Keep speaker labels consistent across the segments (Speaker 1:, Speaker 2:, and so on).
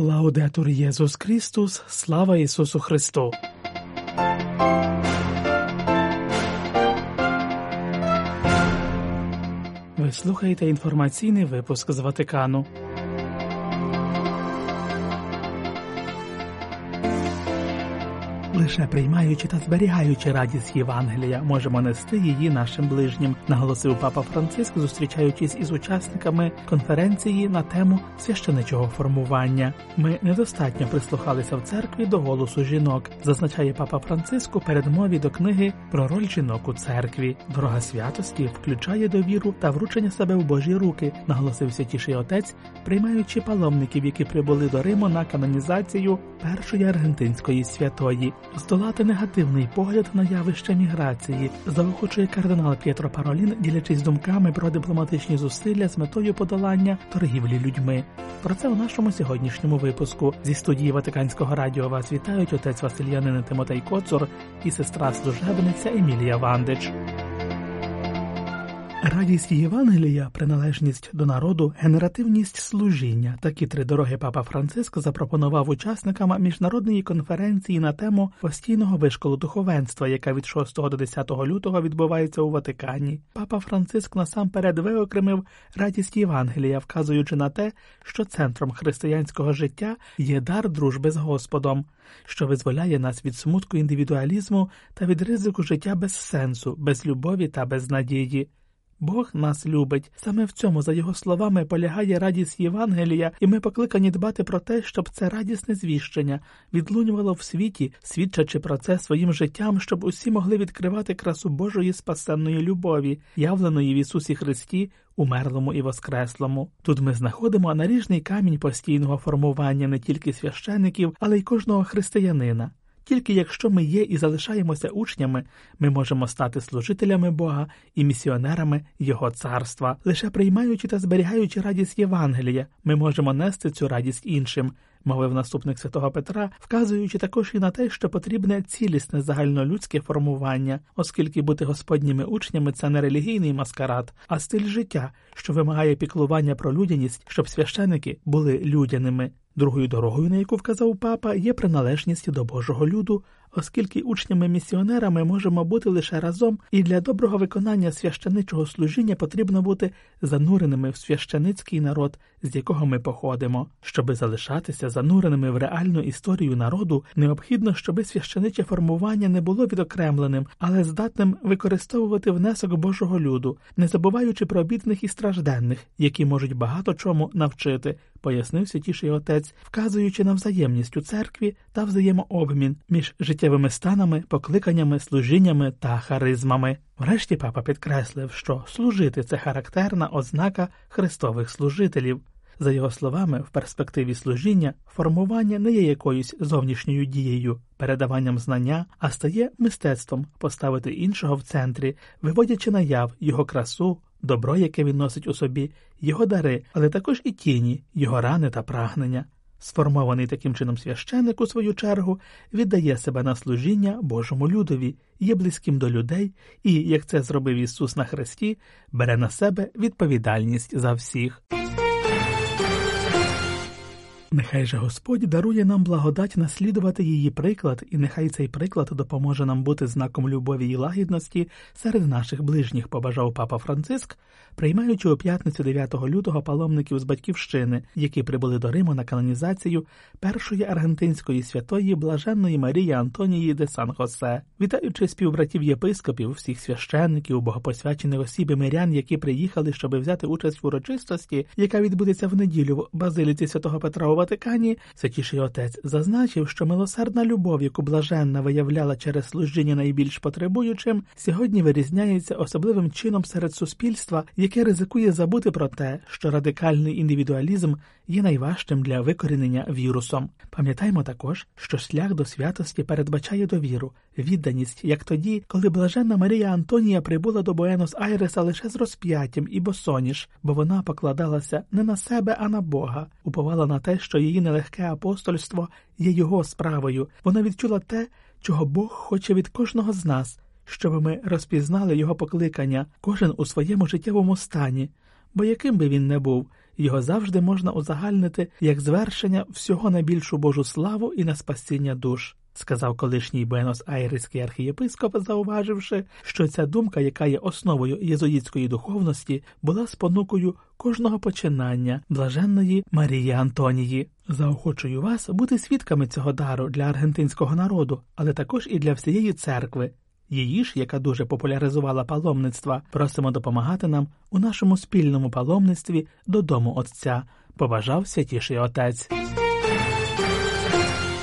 Speaker 1: Лаудетур Єсус Христос, слава Ісусу Христу! Ви слухаєте інформаційний випуск з Ватикану. Лише приймаючи та зберігаючи радість Євангелія, можемо нести її нашим ближнім, наголосив папа Франциск, зустрічаючись із учасниками конференції на тему священичого формування. Ми недостатньо прислухалися в церкві до голосу жінок, зазначає папа Франциск у передмові до книги про роль жінок у церкві. Дорога святості включає довіру та вручення себе в Божі руки, наголосив святіший отець, приймаючи паломників, які прибули до Риму на канонізацію першої аргентинської святої. Здолати негативний погляд на явище міграції заохочує кардинал П'єтро Паролін, ділячись думками про дипломатичні зусилля з метою подолання торгівлі людьми. Про це у нашому сьогоднішньому випуску зі студії Ватиканського радіо вас вітають отець Васильянин Тимотей Коцур і сестра служебниця Емілія Вандич. Радість Євангелія, приналежність до народу, генеративність служіння. Такі три дороги папа Франциск запропонував учасникам міжнародної конференції на тему постійного вишколу духовенства, яка від 6 до 10 лютого відбувається у Ватикані. Папа Франциск насамперед виокремив радість Євангелія, вказуючи на те, що центром християнського життя є дар дружби з Господом, що визволяє нас від смутку індивідуалізму та від ризику життя без сенсу, без любові та без надії. Бог нас любить. Саме в цьому, за його словами, полягає радість Євангелія, і ми покликані дбати про те, щоб це радісне звіщення відлунювало в світі, свідчачи про це своїм життям, щоб усі могли відкривати красу Божої спасенної любові, явленої в Ісусі Христі, умерлому і воскреслому. Тут ми знаходимо наріжний камінь постійного формування не тільки священиків, але й кожного християнина. Тільки якщо ми є і залишаємося учнями, ми можемо стати служителями Бога і місіонерами Його царства. Лише приймаючи та зберігаючи радість Євангелія, ми можемо нести цю радість іншим, мовив наступник святого Петра, вказуючи також і на те, що потрібне цілісне загальнолюдське формування, оскільки бути господніми учнями це не релігійний маскарад, а стиль життя, що вимагає піклування про людяність, щоб священики були людяними. Другою дорогою, на яку вказав папа, є приналежність до Божого люду, оскільки учнями-місіонерами можемо бути лише разом, і для доброго виконання священичого служіння потрібно бути зануреними в священицький народ, з якого ми походимо. Щоби залишатися зануреними в реальну історію народу, необхідно, щоби священиче формування не було відокремленим, але здатним використовувати внесок Божого люду, не забуваючи про бідних і стражденних, які можуть багато чому навчити. Пояснив святіший отець, вказуючи на взаємність у церкві та взаємообмін між життєвими станами, покликаннями, служіннями та харизмами. Врешті папа підкреслив, що служити це характерна ознака христових служителів. За його словами, в перспективі служіння формування не є якоюсь зовнішньою дією, передаванням знання, а стає мистецтвом поставити іншого в центрі, виводячи наяв його красу, добро, яке він носить у собі, його дари, але також і тіні, його рани та прагнення. Сформований таким чином священник, у свою чергу, віддає себе на служіння Божому людові, є близьким до людей і, як це зробив Ісус на Христі, бере на себе відповідальність за всіх. Нехай же Господь дарує нам благодать наслідувати її приклад, і нехай цей приклад допоможе нам бути знаком любові і лагідності серед наших ближніх, побажав папа Франциск, приймаючи у п'ятницю 9 лютого паломників з батьківщини, які прибули до Риму на канонізацію першої аргентинської святої блаженної Марії Антонії де Сан Хосе, вітаючи співбратів єпископів, всіх священників, богопосвячених осіб і мирян, які приїхали, щоб взяти участь в урочистості, яка відбудеться в неділю в базиліці святого Петра Ватикані, святіший отець зазначив, що милосердна любов, яку блаженна виявляла через служіння найбільш потребуючим, сьогодні вирізняється особливим чином серед суспільства, яке ризикує забути про те, що радикальний індивідуалізм є найважчим для викорінення вірусом. Пам'ятаймо також, що шлях до святості передбачає довіру, відданість, як тоді, коли блаженна Марія Антонія прибула до Буенос Айреса лише з розп'яттям і босоніж, бо вона покладалася не на себе, а на Бога, уповала на те, що її нелегке апостольство є його справою. Вона відчула те, чого Бог хоче від кожного з нас, щоб ми розпізнали його покликання, кожен у своєму життєвому стані, бо яким би він не був, його завжди можна узагальнити як звершення всього на більшу Божу славу і на спасіння душ. Сказав колишній Буенос Айреський архієпископ, зауваживши, що ця думка, яка є основою єзуїтської духовності, була спонукою кожного починання блаженної Марії Антонії. Заохочую вас бути свідками цього дару для аргентинського народу, але також і для всієї церкви. Її ж, яка дуже популяризувала паломництва, просимо допомагати нам у нашому спільному паломництві додому Отця, побажав святіший отець.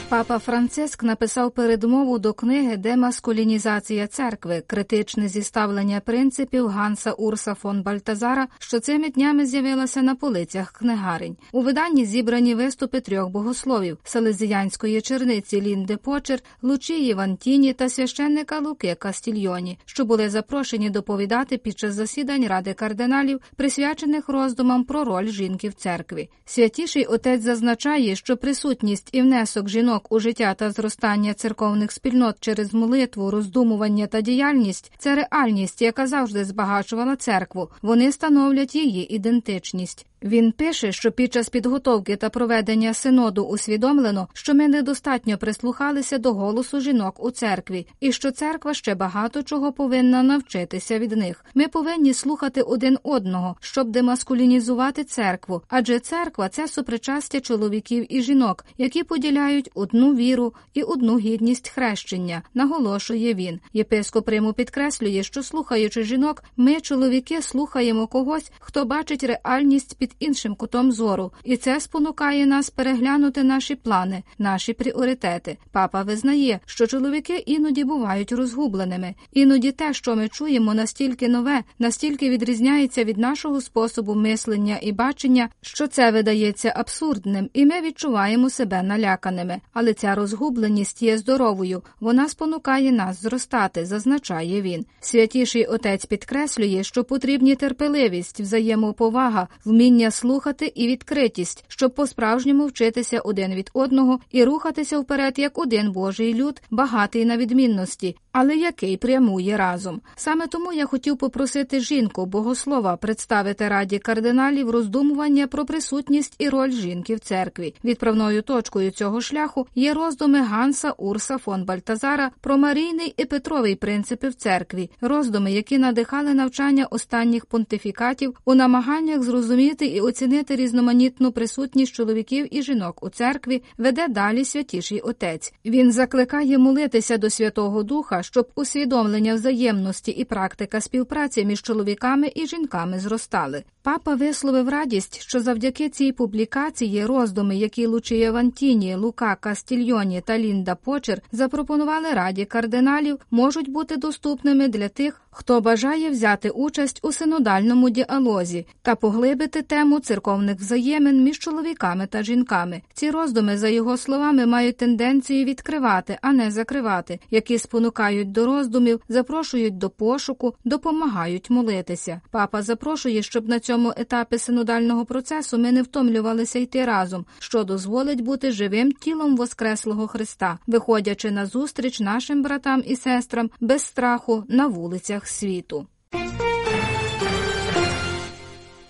Speaker 2: Папа Франциск написав передмову до книги Демаскулінізація церкви, критичне зіставлення принципів Ганса Урса фон Бальтазара, що цими днями з'явилася на полицях книгарень. У виданні зібрані виступи трьох богословів селезіянської черниці Лінде Почер, Лучії Вантіні та священника Луки Кастільйоні, що були запрошені доповідати під час засідань ради кардиналів, присвячених роздумам про роль жінки в церкві. Святіший отець зазначає, що присутність і внесок жінок у життя та зростання церковних спільнот через молитву, роздумування та діяльність це реальність, яка завжди збагачувала церкву. Вони становлять її ідентичність. Він пише, що під час підготовки та проведення синоду усвідомлено, що ми недостатньо прислухалися до голосу жінок у церкві, і що церква ще багато чого повинна навчитися від них. Ми повинні слухати один одного, щоб демаскулінізувати церкву, адже церква це супричастя чоловіків і жінок, які поділяють одну віру і одну гідність хрещення, наголошує він. Єпископ Риму підкреслює, що слухаючи жінок, ми, чоловіки, слухаємо когось, хто бачить реальність під іншим кутом зору, і це спонукає нас переглянути наші плани, наші пріоритети. Папа визнає, що чоловіки іноді бувають розгубленими, іноді те, що ми чуємо, настільки нове, настільки відрізняється від нашого способу мислення і бачення, що це видається абсурдним, і ми відчуваємо себе наляканими. Але ця розгубленість є здоровою, вона спонукає нас зростати, зазначає він. Святіший отець підкреслює, що потрібні терпеливість, взаємоповага, вміння слухати і відкритість, щоб по-справжньому вчитися один від одного і рухатися вперед як один Божий люд, багатий на відмінності, але який прямує разом. Саме тому я хотів попросити жінку, богослова, представити раді кардиналів роздумування про присутність і роль жінки в церкві. Відправною точкою цього шляху є роздуми Ганса Урса фон Бальтазара про марійний і Петровий принципи в церкві, роздуми, які надихали навчання останніх понтифікатів у намаганнях зрозуміти і оцінити різноманітну присутність чоловіків і жінок у церкві, веде далі святіший отець. Він закликає молитися до Святого Духа щоб усвідомлення взаємності і практика співпраці між чоловіками і жінками зростали. Папа висловив радість, що завдяки цій публікації роздуми, які Лучія Вантіні, Лука Кастільйоні та Лінда Почер запропонували раді кардиналів, можуть бути доступними для тих, хто бажає взяти участь у синодальному діалозі та поглибити тему церковних взаємин між чоловіками та жінками. Ці роздуми, за його словами, мають тенденцію відкривати, а не закривати, які спонукають до роздумів, запрошують до пошуку, допомагають молитися. Папа запрошує, щоб на цьому етапі синодального процесу ми не втомлювалися йти разом, що дозволить бути живим тілом Воскреслого Христа, виходячи на зустріч нашим братам і сестрам без страху на вулицях світу.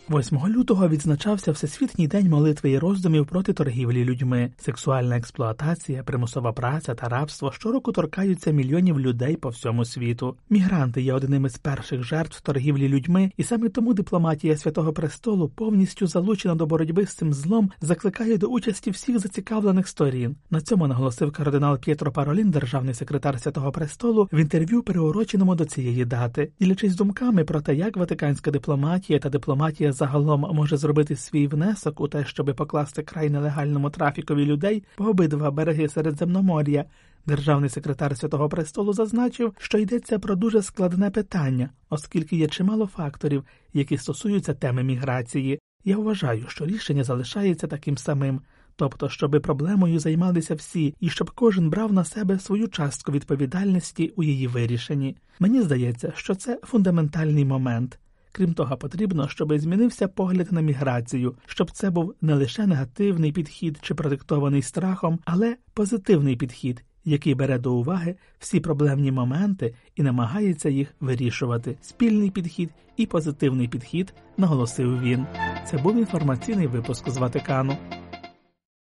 Speaker 1: 8 лютого відзначався Всесвітній день молитви і роздумів проти торгівлі людьми. Сексуальна експлуатація, примусова праця та рабство щороку торкаються мільйонів людей по всьому світу. Мігранти є одним із перших жертв торгівлі людьми, і саме тому дипломатія Святого Престолу повністю залучена до боротьби з цим злом, закликає до участі всіх зацікавлених сторін. На цьому наголосив кардинал П'єтро Паролін, державний секретар Святого Престолу, в інтерв'ю, переуроченому до цієї дати, ділячись думками про те, як ватиканська дипломатія та дипломатія загалом може зробити свій внесок у те, щоби покласти край нелегальному трафікові людей по обидва береги Середземномор'я. Державний секретар Святого Престолу зазначив, що йдеться про дуже складне питання, оскільки є чимало факторів, які стосуються теми міграції. Я вважаю, що рішення залишається таким самим, тобто, щоби проблемою займалися всі, і щоб кожен брав на себе свою частку відповідальності у її вирішенні. Мені здається, що це фундаментальний момент. Крім того, потрібно, щоб змінився погляд на міграцію, щоб це був не лише негативний підхід чи продиктований страхом, але позитивний підхід, який бере до уваги всі проблемні моменти і намагається їх вирішувати. Спільний підхід і позитивний підхід, наголосив він. Це був інформаційний випуск з Ватикану.